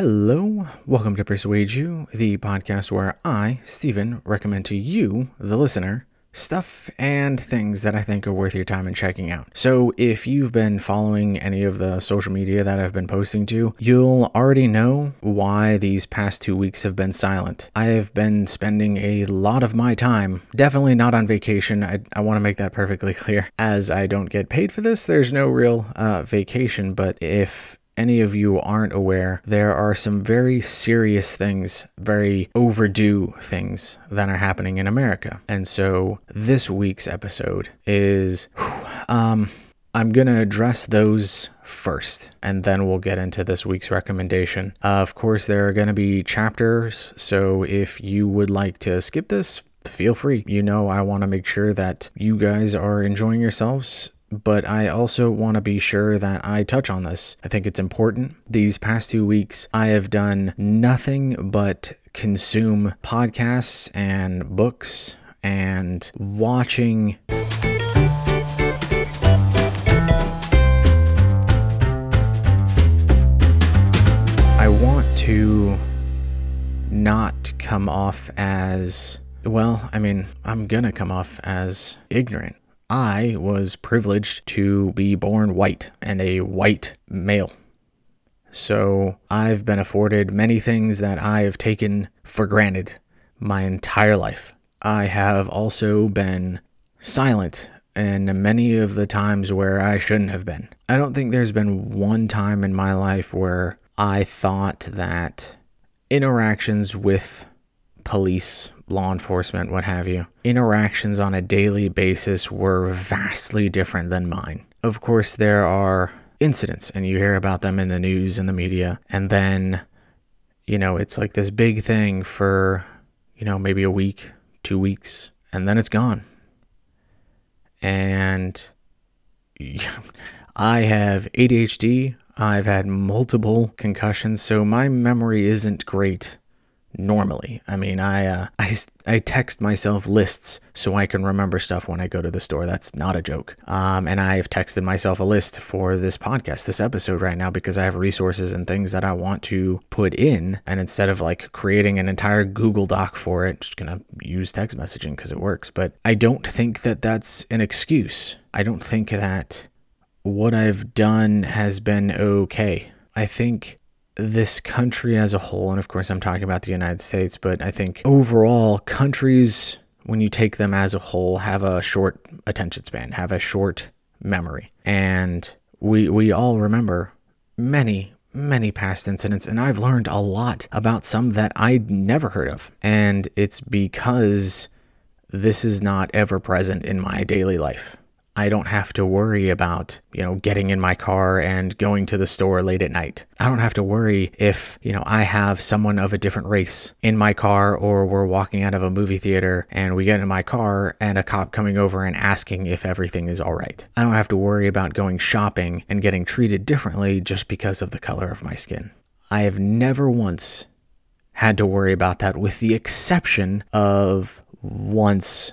Hello, welcome to Persuade You, the podcast where I, Stephen, recommend to you, the listener, stuff and things that I think are worth your time in checking out. So, if you've been following any of the social media that I've been posting to, you'll already know why these past two weeks have been silent. I have been spending a lot of my time, definitely not on vacation. I, I want to make that perfectly clear. As I don't get paid for this, there's no real uh, vacation, but if any of you aren't aware, there are some very serious things, very overdue things that are happening in America. And so this week's episode is um I'm going to address those first, and then we'll get into this week's recommendation. Uh, of course, there are going to be chapters, so if you would like to skip this, feel free. You know, I want to make sure that you guys are enjoying yourselves but I also want to be sure that I touch on this. I think it's important. These past two weeks, I have done nothing but consume podcasts and books and watching. I want to not come off as well, I mean, I'm gonna come off as ignorant I was privileged to be born white and a white male. So I've been afforded many things that I have taken for granted my entire life. I have also been silent in many of the times where I shouldn't have been. I don't think there's been one time in my life where I thought that interactions with police, law enforcement, what have you, interactions on a daily basis were vastly different than mine. Of course, there are incidents, and you hear about them in the news and the media, and then, you know, it's like this big thing for, you know, maybe a week, two weeks, and then it's gone. And I have ADHD. I've had multiple concussions, so my memory isn't great normally. I mean, I, uh, I I text myself lists so I can remember stuff when I go to the store. That's not a joke. Um, and I've texted myself a list for this podcast, this episode right now, because I have resources and things that I want to put in. And instead of like creating an entire Google Doc for it, just gonna use text messaging because it works. But I don't think that that's an excuse. I don't think that what I've done has been okay. I think this country as a whole, and of course I'm talking about the United States, but I think overall countries, when you take them as a whole, have a short attention span, have a short memory. And we we all remember many, many past incidents, and I've learned a lot about some that I'd never heard of. And it's because this is not ever present in my daily life. I don't have to worry about, you know, getting in my car and going to the store late at night. I don't have to worry if, you know, I have someone of a different race in my car or we're walking out of a movie theater and we get in my car and a cop coming over and asking if everything is all right. I don't have to worry about going shopping and getting treated differently just because of the color of my skin. I have never once had to worry about that with the exception of once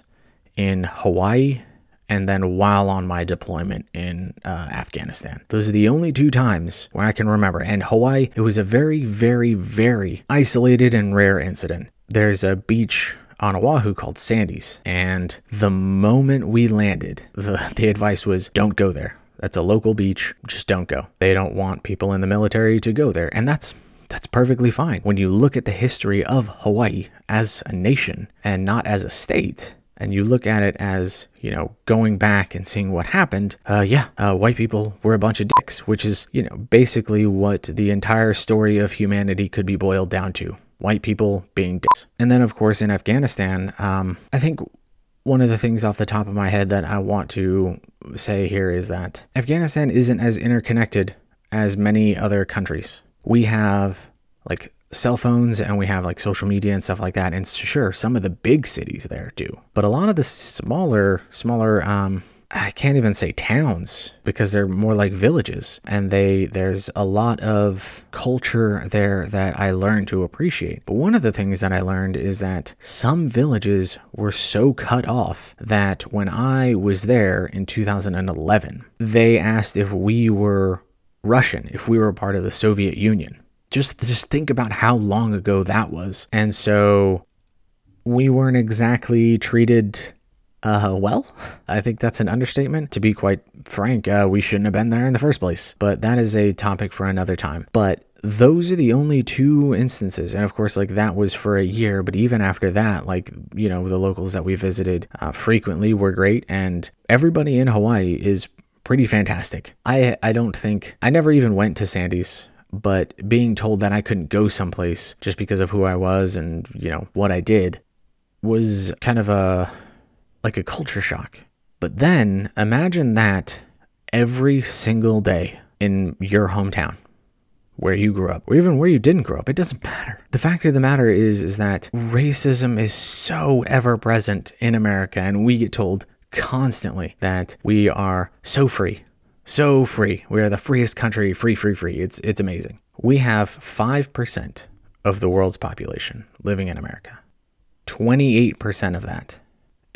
in Hawaii and then while on my deployment in uh, Afghanistan. Those are the only two times where I can remember. And Hawaii, it was a very, very, very isolated and rare incident. There's a beach on Oahu called Sandy's, and the moment we landed, the, the advice was don't go there. That's a local beach, just don't go. They don't want people in the military to go there, and that's that's perfectly fine. When you look at the history of Hawaii as a nation and not as a state, and you look at it as, you know, going back and seeing what happened, uh, yeah, uh, white people were a bunch of dicks, which is, you know, basically what the entire story of humanity could be boiled down to. White people being dicks. And then, of course, in Afghanistan, um, I think one of the things off the top of my head that I want to say here is that Afghanistan isn't as interconnected as many other countries. We have like cell phones and we have like social media and stuff like that. And sure, some of the big cities there do, but a lot of the smaller, smaller, um, I can't even say towns because they're more like villages and they there's a lot of culture there that I learned to appreciate. But one of the things that I learned is that some villages were so cut off that when I was there in 2011, they asked if we were Russian, if we were a part of the Soviet Union Just just think about how long ago that was. And so we weren't exactly treated uh, well, I think that's an understatement. To be quite frank, uh, we shouldn't have been there in the first place. But that is a topic for another time. But those are the only two instances. And of course, like that was for a year. But even after that, like, you know, the locals that we visited uh, frequently were great. And everybody in Hawaii is pretty fantastic. I, I don't think, I never even went to Sandy's but being told that I couldn't go someplace just because of who I was and, you know, what I did was kind of a like a culture shock. But then imagine that every single day in your hometown where you grew up or even where you didn't grow up it doesn't matter the fact of the matter is is that racism is so ever present in america and we get told constantly that we are so free so free we are the freest country free free free it's it's amazing we have 5% of the world's population living in america 28% of that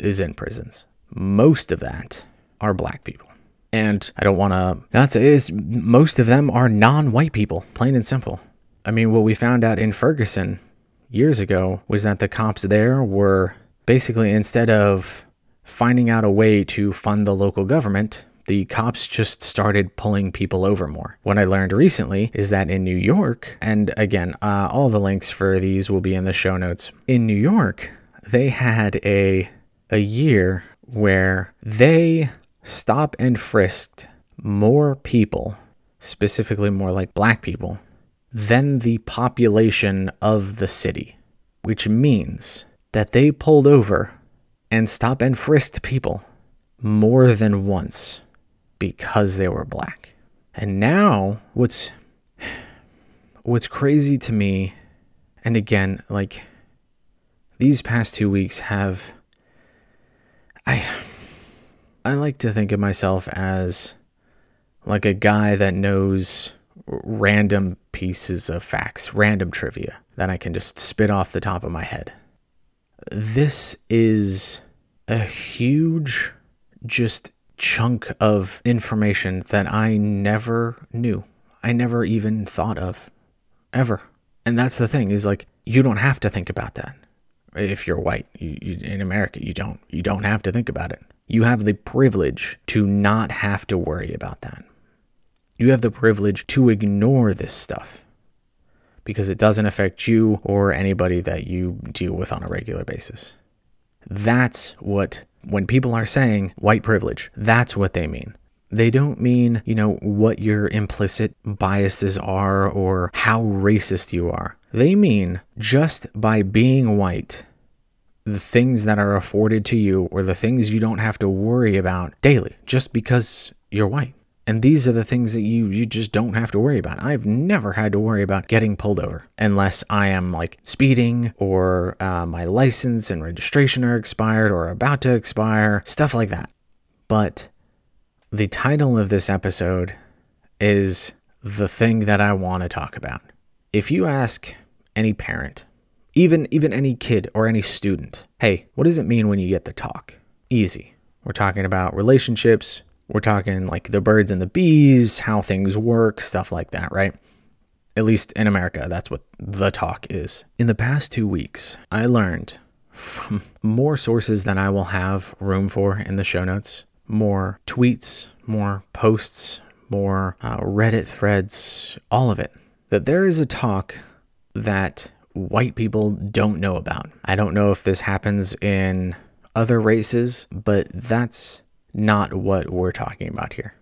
is in prisons. Most of that are black people. And I don't want to not say is most of them are non-white people, plain and simple. I mean, what we found out in Ferguson years ago was that the cops there were basically instead of finding out a way to fund the local government, the cops just started pulling people over more. What I learned recently is that in New York, and again, uh, all the links for these will be in the show notes. In New York, they had a a year where they stop and frisked more people, specifically more like black people, than the population of the city, which means that they pulled over and stop and frisked people more than once because they were black. And now what's what's crazy to me and again like these past 2 weeks have I I like to think of myself as like a guy that knows random pieces of facts, random trivia that I can just spit off the top of my head. This is a huge just chunk of information that I never knew. I never even thought of ever. And that's the thing is like you don't have to think about that if you're white you, you, in america you don't you don't have to think about it you have the privilege to not have to worry about that you have the privilege to ignore this stuff because it doesn't affect you or anybody that you deal with on a regular basis that's what when people are saying white privilege that's what they mean they don't mean, you know, what your implicit biases are or how racist you are. They mean just by being white, the things that are afforded to you or the things you don't have to worry about daily just because you're white. And these are the things that you you just don't have to worry about. I've never had to worry about getting pulled over unless I am like speeding or uh, my license and registration are expired or about to expire, stuff like that. But the title of this episode is the thing that I want to talk about. If you ask any parent, even even any kid or any student, hey, what does it mean when you get the talk? Easy. We're talking about relationships, we're talking like the birds and the bees, how things work, stuff like that, right? At least in America, that's what the talk is. In the past 2 weeks, I learned from more sources than I will have room for in the show notes more tweets, more posts, more uh, Reddit threads, all of it. That there is a talk that white people don't know about. I don't know if this happens in other races, but that's not what we're talking about here.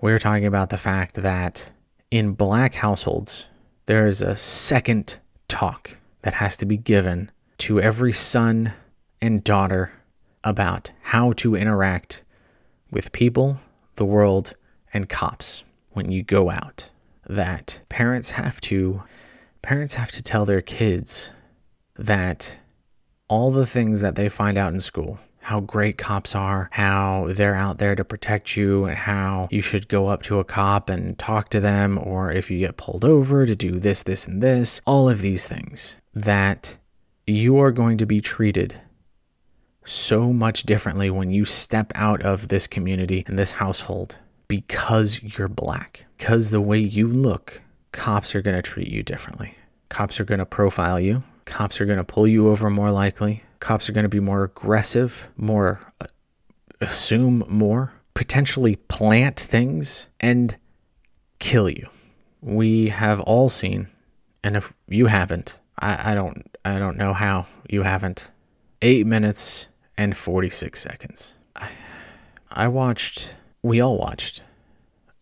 We're talking about the fact that in black households, there is a second talk that has to be given to every son and daughter about how to interact with people, the world, and cops when you go out. That parents have to parents have to tell their kids that all the things that they find out in school, how great cops are, how they're out there to protect you, and how you should go up to a cop and talk to them, or if you get pulled over to do this, this, and this, all of these things, that you are going to be treated so much differently when you step out of this community and this household because you're black, because the way you look cops are going to treat you differently. Cops are going to profile you. Cops are going to pull you over more likely. Cops are going to be more aggressive, more uh, assume more, potentially plant things and kill you. We have all seen, and if you haven't, I, I don't I don't know how you haven't. Eight minutes and 46 seconds. I, I watched, we all watched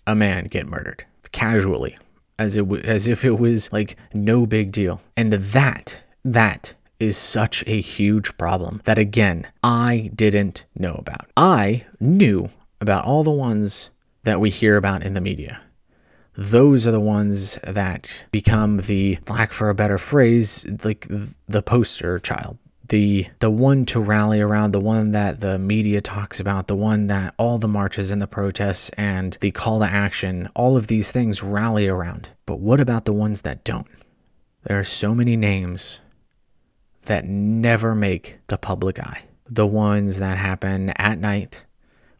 a man get murdered casually as it as if it was like no big deal. And that that is such a huge problem that again, I didn't know about. I knew about all the ones that we hear about in the media. Those are the ones that become the lack for a better phrase, like the poster child the the one to rally around, the one that the media talks about, the one that all the marches and the protests and the call to action, all of these things rally around. But what about the ones that don't? There are so many names that never make the public eye. The ones that happen at night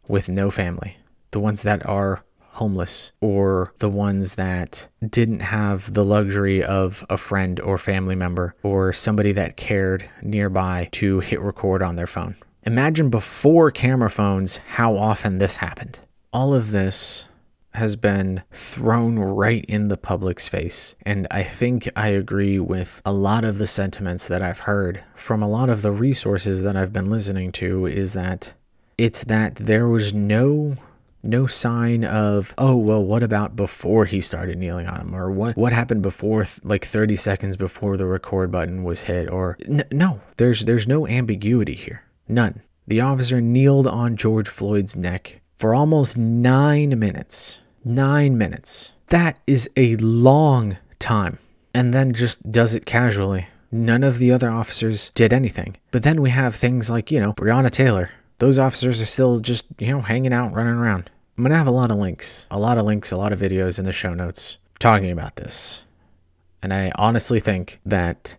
with no family. The ones that are homeless or the ones that didn't have the luxury of a friend or family member or somebody that cared nearby to hit record on their phone. Imagine before camera phones how often this happened. All of this has been thrown right in the public's face. And I think I agree with a lot of the sentiments that I've heard from a lot of the resources that I've been listening to is that it's that there was no no sign of oh well what about before he started kneeling on him? Or what what happened before like 30 seconds before the record button was hit? Or n- no there's there's no ambiguity here. None. The officer kneeled on George Floyd's neck for almost 9 minutes 9 minutes that is a long time and then just does it casually none of the other officers did anything but then we have things like you know Breonna Taylor those officers are still just, you know, hanging out, running around. I'm going to have a lot of links, a lot of links, a lot of videos in the show notes talking about this. And I honestly think that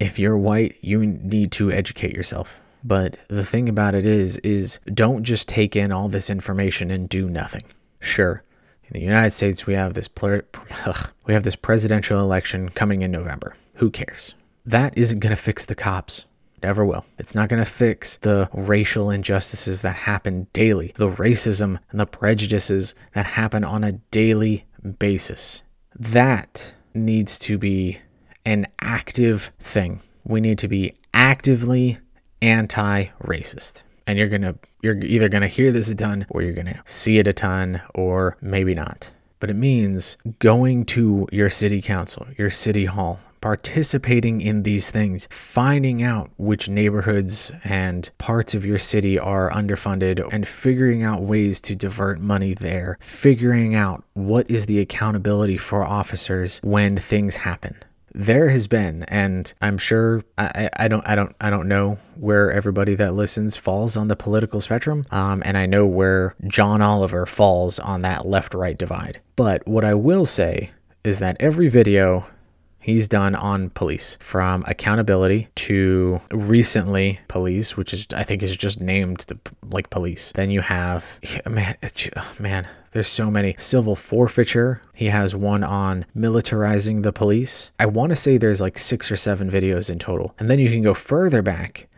if you're white, you need to educate yourself. But the thing about it is is don't just take in all this information and do nothing. Sure, in the United States we have this ugh, we have this presidential election coming in November. Who cares? That isn't going to fix the cops. Never will. It's not going to fix the racial injustices that happen daily, the racism and the prejudices that happen on a daily basis. That needs to be an active thing. We need to be actively anti-racist. And you're to you're either to hear this a ton or you're to see it a ton or maybe not. But it means going to your city council, your city hall, participating in these things, finding out which neighborhoods and parts of your city are underfunded, and figuring out ways to divert money there, figuring out what is the accountability for officers when things happen there has been and i'm sure I, I don't i don't i don't know where everybody that listens falls on the political spectrum um, and i know where john oliver falls on that left right divide. But what i will say is that every video he's done on police from accountability to recently police which is i think is just named the like police then you have man man there's so many civil forfeiture he has one on militarizing the police i want to say there's like six or seven videos in total and then you can go further back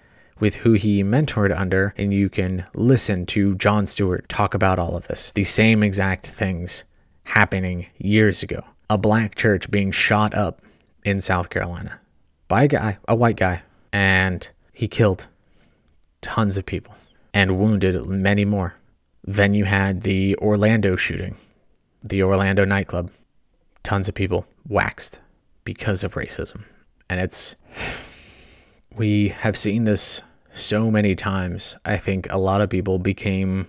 with who he mentored under, and you can listen to Jon Stewart talk about all of this. The same exact things happening years ago. A black church being shot up in South Carolina by a guy, a white guy, and he killed tons of people and wounded many more. Then you had the Orlando shooting, the Orlando nightclub. Tons of people waxed because of racism. And it's, we have seen this so many times. I think a lot of people became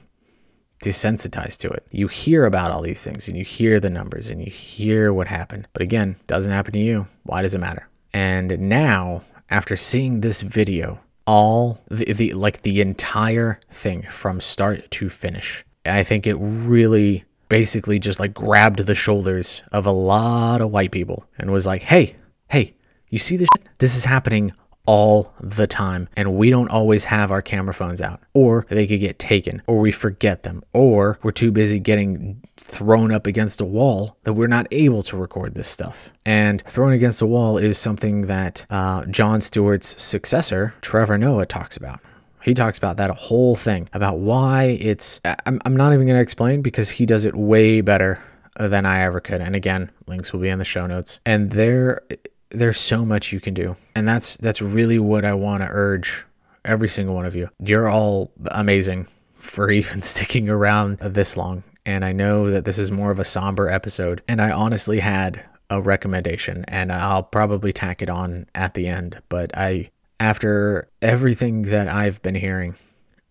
desensitized to it. You hear about all these things and you hear the numbers and you hear what happened. But again, doesn't happen to you. Why does it matter? And now, after seeing this video, all the, the like the entire thing from start to finish, I think it really basically just like grabbed the shoulders of a lot of white people and was like, "Hey, hey, you see this? Shit? This is happening all the time. And we don't always have our camera phones out, or they could get taken, or we forget them, or we're too busy getting thrown up against a wall that we're not able to record this stuff. And thrown against a wall is something that uh, Jon Stewart's successor, Trevor Noah, talks about. He talks about that whole thing about why it's. I'm, I'm not even going to explain because he does it way better than I ever could. And again, links will be in the show notes. And there, there's so much you can do, and that's that's really what I want to urge every single one of you. You're all amazing for even sticking around this long. And I know that this is more of a somber episode. And I honestly had a recommendation, and I'll probably tack it on at the end. But I after everything that I've been hearing,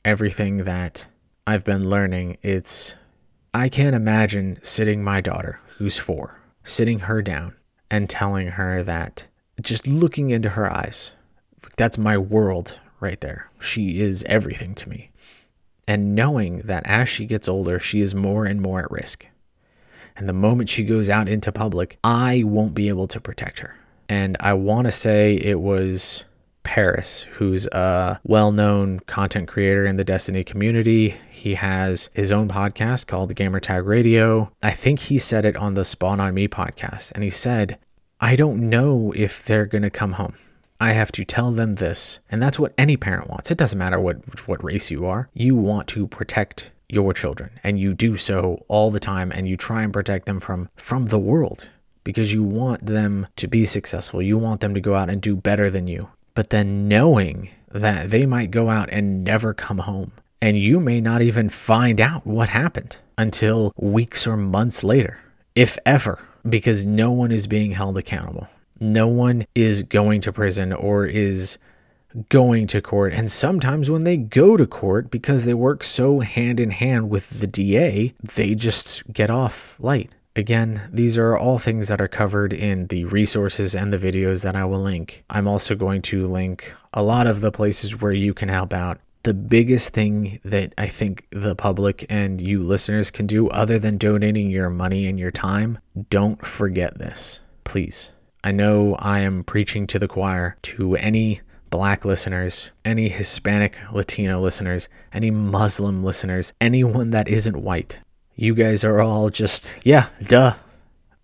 everything that I've been learning, it's I can't imagine sitting my daughter, who's four, sitting her down and telling her that just looking into her eyes, that's my world right there. She is everything to me. And knowing that as she gets older, she is more and more at risk. And the moment she goes out into public, I won't be able to protect her. And I want to say it was Parris, who's a well known content creator in the Destiny community. He has his own podcast called Gamertag Radio. I think he said it on the Spawn on Me podcast. And he said, I don't know if they're going to come home. I have to tell them this. And that's what any parent wants. It doesn't matter what, what race you are. You want to protect your children and you do so all the time and you try and protect them from from the world because you want them to be successful. You want them to go out and do better than you but then knowing that they might go out and never come home. And you may not even find out what happened until weeks or months later, if ever, because no one is being held accountable. No one is going to prison or is going to court. And sometimes when they go to court, because they work so hand in hand with the DA, they just get off light. Again, these are all things that are covered in the resources and the videos that I will link. I'm also going to link a lot of the places where you can help out. The biggest thing that I think the public and you listeners can do, other than donating your money and your time, don't forget this. Please. I know I am preaching to the choir to any black listeners, any Hispanic Latino listeners, any Muslim listeners, anyone that isn't white you guys are all just, yeah, duh.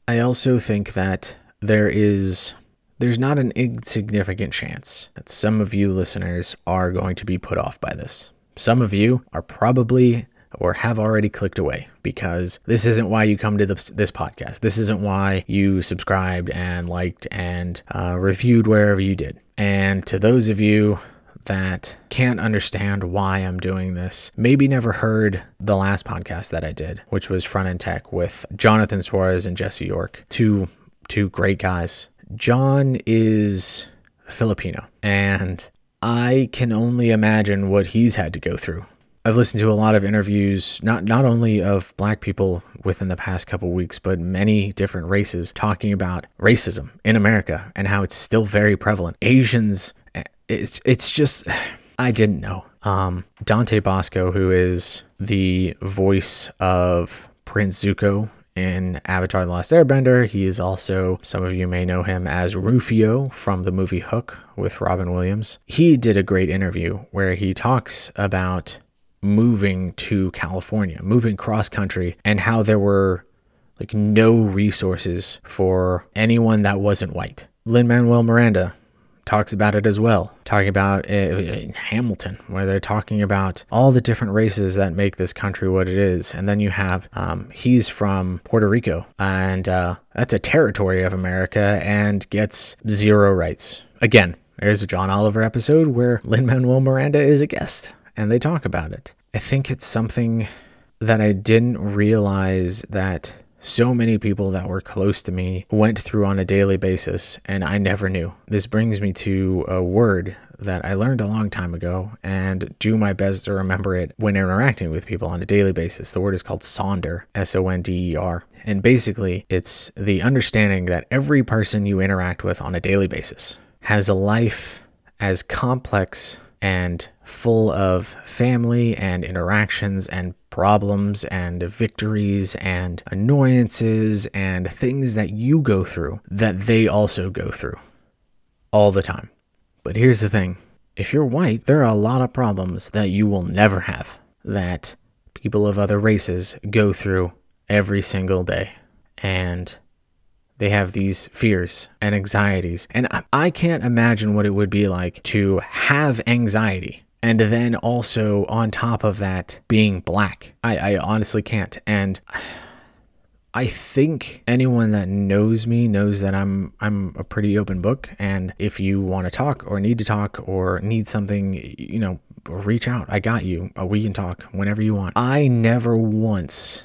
I also think that there is there's not an insignificant chance that some of you listeners are going to be put off by this. Some of you are probably or have already clicked away because this isn't why you come to this, this podcast. This isn't why you subscribed and liked and uh, reviewed wherever you did. And to those of you that can't understand why I'm doing this, maybe never heard the last podcast that I did, which was Front End Tech with Jonathan Suarez and Jesse York, two two great guys. John is Filipino, and I can only imagine what he's had to go through. I've listened to a lot of interviews, not not only of black people within the past couple weeks, but many different races talking about racism in America and how it's still very prevalent. Asians it's it's just I didn't know. Um, Dante Basco, who is the voice of Prince Zuko in Avatar The Last Airbender. He is also, some of you may know him as Rufio from the movie Hook with Robin Williams. He did a great interview where he talks about moving to California, moving cross country, and how there were like no resources for anyone that wasn't white. Lin Manuel Miranda talks about it as well, talking about uh, Hamilton, where they're talking about all the different races that make this country what it is. And then you have, um, he's from Puerto Rico, and uh, that's a territory of America and gets zero rights. Again, there's a John Oliver episode where Lin Manuel Miranda is a guest, and they talk about it. I think it's something that I didn't realize that so many people that were close to me went through on a daily basis, and I never knew. This brings me to a word that I learned a long time ago and do my best to remember it when interacting with people on a daily basis. The word is called sonder, S O N D E R. And basically, it's the understanding that every person you interact with on a daily basis has a life as complex and full of family and interactions and problems and victories and annoyances and things that you go through that they also go through all the time. But here's the thing if you're white, there are a lot of problems that you will never have that people of other races go through every single day. And they have these fears and anxieties. And I can't imagine what it would be like to have anxiety and then also on top of that being black. I, I honestly can't. And I think anyone that knows me knows that I'm I'm a pretty open book and if you want to talk or need to talk or need something, you know, reach out. I got you. We can talk whenever you want. I never once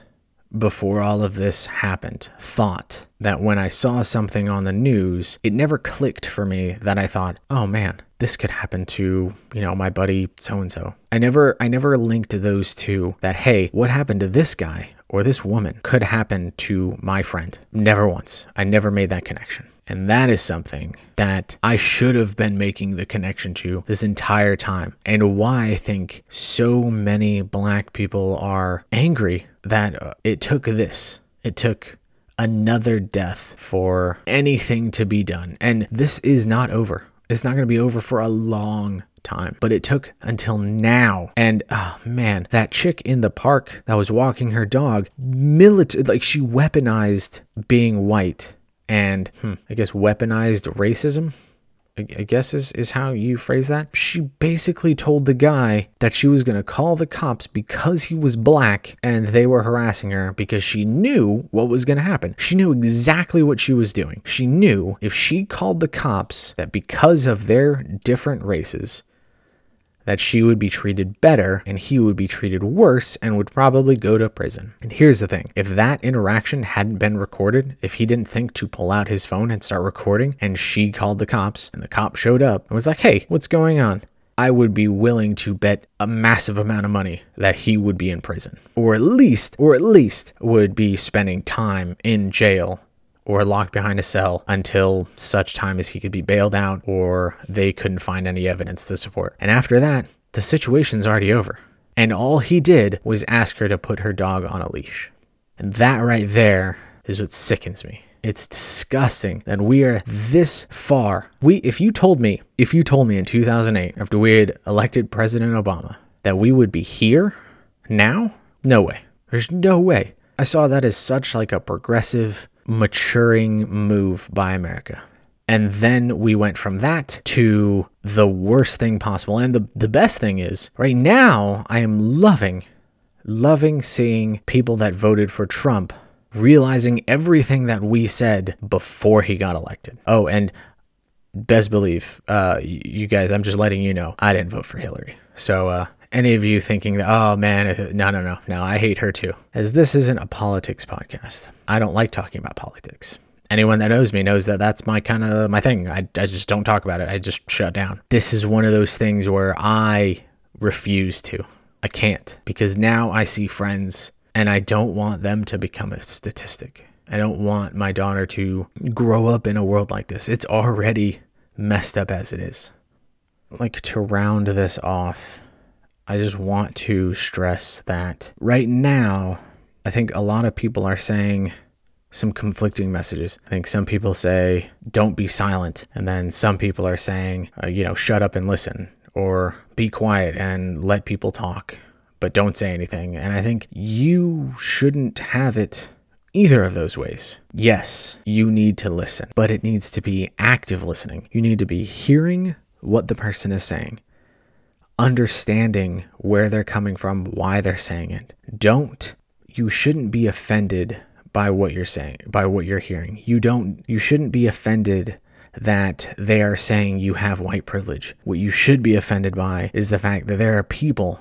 before all of this happened thought that when I saw something on the news, it never clicked for me that I thought, "Oh man, this could happen to, you know, my buddy so and so." I never I never linked those two that hey, what happened to this guy or this woman could happen to my friend. Never once. I never made that connection. And that is something that I should have been making the connection to this entire time. And why I think so many black people are angry that uh, it took this. It took another death for anything to be done. And this is not over. It's not going to be over for a long time, but it took until now. And oh man, that chick in the park that was walking her dog, military, like she weaponized being white and hmm, I guess weaponized racism. I guess is, is how you phrase that. She basically told the guy that she was going to call the cops because he was black and they were harassing her because she knew what was going to happen. She knew exactly what she was doing. She knew if she called the cops that because of their different races, that she would be treated better and he would be treated worse and would probably go to prison. And here's the thing if that interaction hadn't been recorded, if he didn't think to pull out his phone and start recording, and she called the cops and the cop showed up and was like, hey, what's going on? I would be willing to bet a massive amount of money that he would be in prison or at least or at least would be spending time in jail or locked behind a cell until such time as he could be bailed out or they couldn't find any evidence to support. And after that, the situation's already over. And all he did was ask her to put her dog on a leash. And that right there is what sickens me. It's disgusting that we are this far. We if you told me, if you told me in 2008 after we had elected President Obama that we would be here now, no way. There's no way. I saw that as such like a progressive maturing move by America. And then we went from that to the worst thing possible. And the, the best thing is, right now, I am loving, loving seeing people that voted for Trump realizing everything that we said before he got elected. Oh, and best believe, uh, you guys, I'm just letting you know, I didn't vote for Hillary. So, uh, any of you thinking that, oh man, no, no, no, no, I hate her too. As this isn't a politics podcast. I don't like talking about politics. Anyone that knows me knows that that's my kind of my thing. I, I just don't talk about it. I just shut down. This is one of those things where I refuse to. I can't because now I see friends and I don't want them to become a statistic. I don't want my daughter to grow up in a world like this. It's already messed up as it is. Like to round this off, I just want to stress that right now, I think a lot of people are saying some conflicting messages. I think some people say, don't be silent. And then some people are saying, uh, you know, shut up and listen, or be quiet and let people talk, but don't say anything. And I think you shouldn't have it either of those ways. Yes, you need to listen, but it needs to be active listening. You need to be hearing what the person is saying understanding where they're coming from, why they're saying it. Don't, you shouldn't be offended by what you're saying, by what you're hearing. You don't, you shouldn't be offended that they are saying you have white privilege. What you should be offended by is the fact that there are people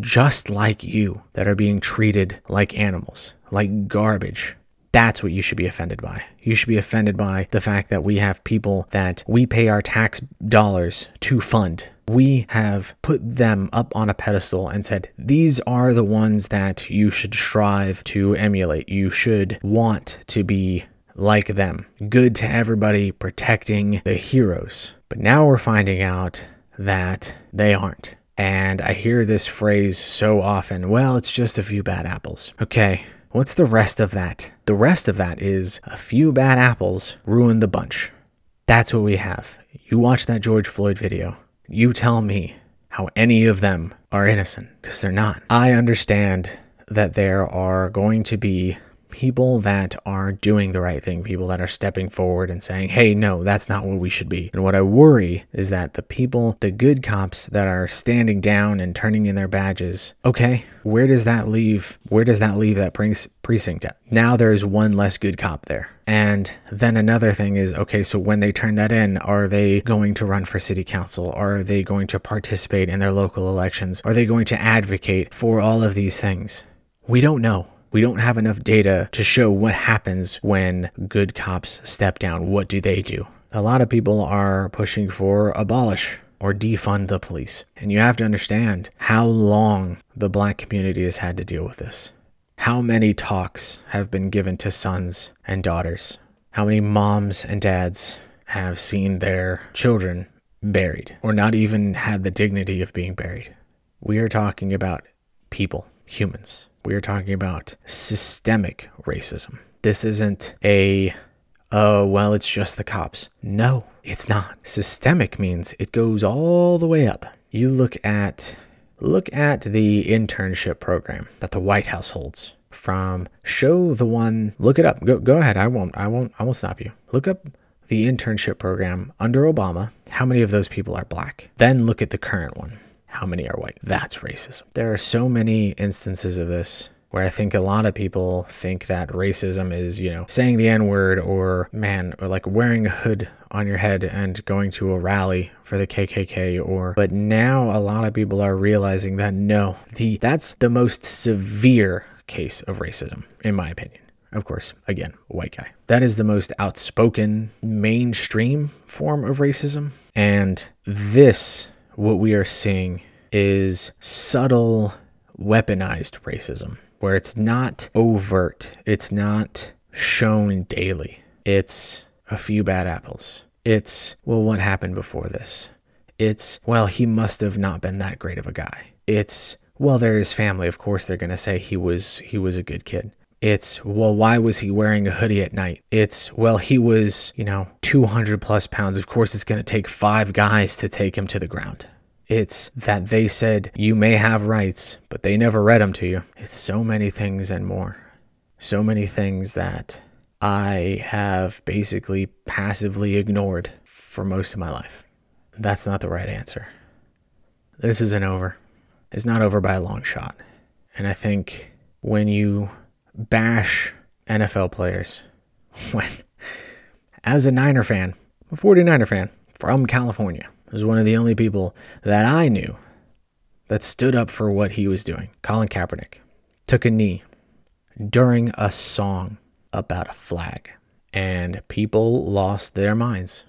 just like you that are being treated like animals, like garbage. That's what you should be offended by. You should be offended by the fact that we have people that we pay our tax dollars to fund we have put them up on a pedestal and said, these are the ones that you should strive to emulate. You should want to be like them. Good to everybody, protecting the heroes. But now we're finding out that they aren't. And I hear this phrase so often well, it's just a few bad apples. Okay, what's the rest of that? The rest of that is a few bad apples ruin the bunch. That's what we have. You watch that George Floyd video. You tell me how any of them are innocent because they're not. I understand that there are going to be people that are doing the right thing, people that are stepping forward and saying, hey, no, that's not what we should be. And what I worry is that the people, the good cops that are standing down and turning in their badges, okay, where does that leave? Where does that leave that precinct at? Now there's one less good cop there. And then another thing is okay, so when they turn that in, are they going to run for city council? Are they going to participate in their local elections? Are they going to advocate for all of these things? We don't know. We don't have enough data to show what happens when good cops step down. What do they do? A lot of people are pushing for abolish or defund the police. And you have to understand how long the black community has had to deal with this. How many talks have been given to sons and daughters? How many moms and dads have seen their children buried or not even had the dignity of being buried? We are talking about people, humans. We are talking about systemic racism. This isn't a, oh, well, it's just the cops. No, it's not. Systemic means it goes all the way up. You look at look at the internship program that the White House holds. From show the one, look it up. Go go ahead. I won't. I won't. I won't stop you. Look up the internship program under Obama. How many of those people are black? Then look at the current one how many are white? That's racism. There are so many instances of this where I think a lot of people think that racism is, you know, saying the N word or, man, or like wearing a hood on your head and going to a rally for the KKK or, but now a lot of people are realizing that no, the, that's the most severe case of racism, in my opinion. Of course, again, white guy. That is the most outspoken, mainstream form of racism. And this what we are seeing is subtle, weaponized racism, where it's not overt, it's not shown daily. It's a few bad apples. It's, well, what happened before this? It's, well, he must have not been that great of a guy. It's, well, they're his family. Of course, they're going to say he was he was a good kid. It's, well, why was he wearing a hoodie at night? It's, well, he was, you know, 200 plus pounds. Of course, it's going to take five guys to take him to the ground. It's that they said you may have rights, but they never read them to you. It's so many things and more. So many things that I have basically passively ignored for most of my life. That's not the right answer. This isn't over. It's not over by a long shot. And I think when you bash NFL players when, as a Niner fan, a 49er fan from California, was one of the only people that I knew that stood up for what he was doing. Colin Kaepernick took a knee during a song about a flag, and people lost their minds.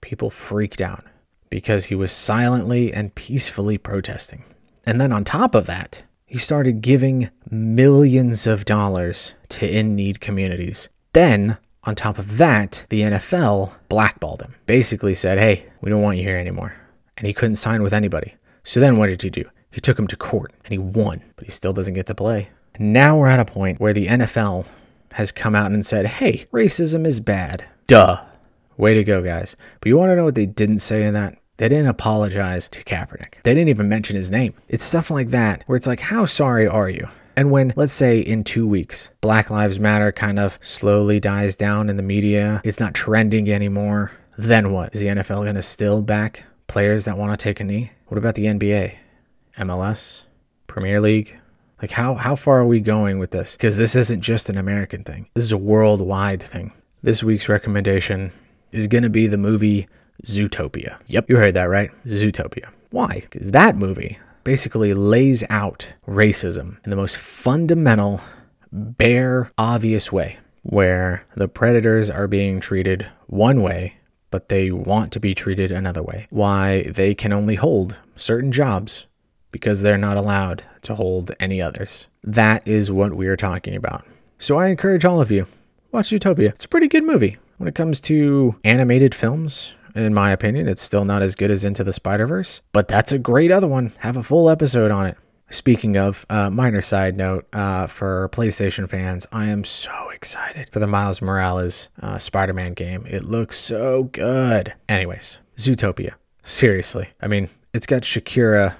People freaked out because he was silently and peacefully protesting. And then on top of that, he started giving millions of dollars to in need communities. Then, on top of that, the NFL blackballed him. Basically said, hey, we don't want you here anymore. And he couldn't sign with anybody. So then what did he do? He took him to court and he won, but he still doesn't get to play. Now we're at a point where the NFL has come out and said, hey, racism is bad. Duh. Way to go, guys. But you want to know what they didn't say in that? They didn't apologize to Kaepernick. They didn't even mention his name. It's stuff like that where it's like, how sorry are you? And when, let's say, in two weeks, Black Lives Matter kind of slowly dies down in the media, it's not trending anymore, then what? Is the NFL going to still back players that want to take a knee? What about the NBA, MLS, Premier League? Like, how, how far are we going with this? Because this isn't just an American thing, this is a worldwide thing. This week's recommendation is going to be the movie Zootopia. Yep, you heard that right. Zootopia. Why? Because that movie basically lays out racism in the most fundamental, bare, obvious way, where the predators are being treated one way, but they want to be treated another way. Why they can only hold certain jobs because they're not allowed to hold any others. That is what we are talking about. So I encourage all of you, watch Zootopia. It's a pretty good movie. When it comes to animated films, in my opinion. It's still not as good as Into the Spider Verse, but that's a great other one. Have a full episode on it. Speaking of, uh, minor side note uh, for PlayStation fans, I am so excited for the Miles Morales uh, Spider Man game. It looks so good. Anyways, Zootopia. Seriously. I mean, it's got Shakira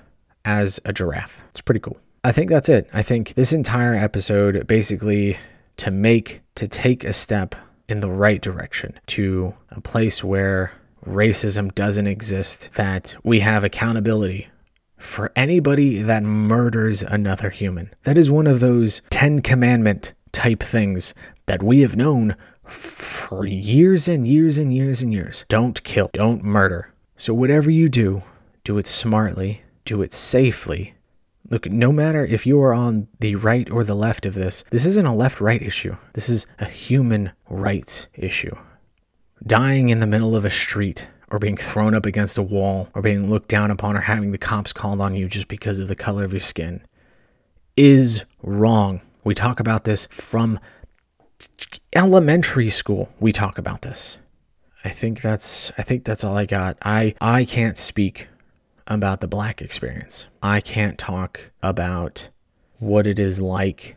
as a giraffe. It's pretty cool. I think that's it. I think this entire episode basically to make, to take a step in the right direction to a place where racism doesn't exist, that we have accountability for anybody that murders another human. That is one of those 10 commandment type things that we have known for years and years and years and years. Don't kill, don't murder. So, whatever you do, do it smartly, do it safely. Look, no matter if you are on the right or the left of this, this isn't a left right issue. This is a human rights issue. Dying in the middle of a street or being thrown up against a wall or being looked down upon or having the cops called on you just because of the color of your skin is wrong. We talk about this from elementary school. We talk about this. I think that's I think that's all I got. I I can't speak about the black experience. I can't talk about what it is like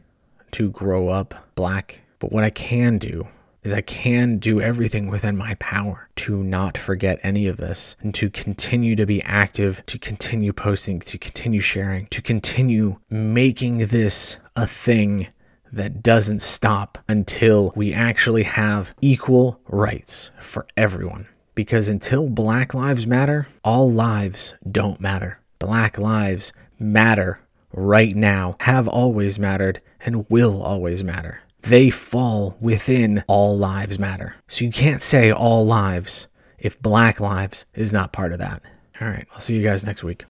to grow up black, but what I can do is I can do everything within my power to not forget any of this and to continue to be active, to continue posting, to continue sharing, to continue making this a thing that doesn't stop until we actually have equal rights for everyone. Because until Black Lives Matter, all lives don't matter. Black lives matter right now, have always mattered, and will always matter they fall within all lives matter. So you can't say all lives if black lives is not part of that. All right, I'll see you guys next week.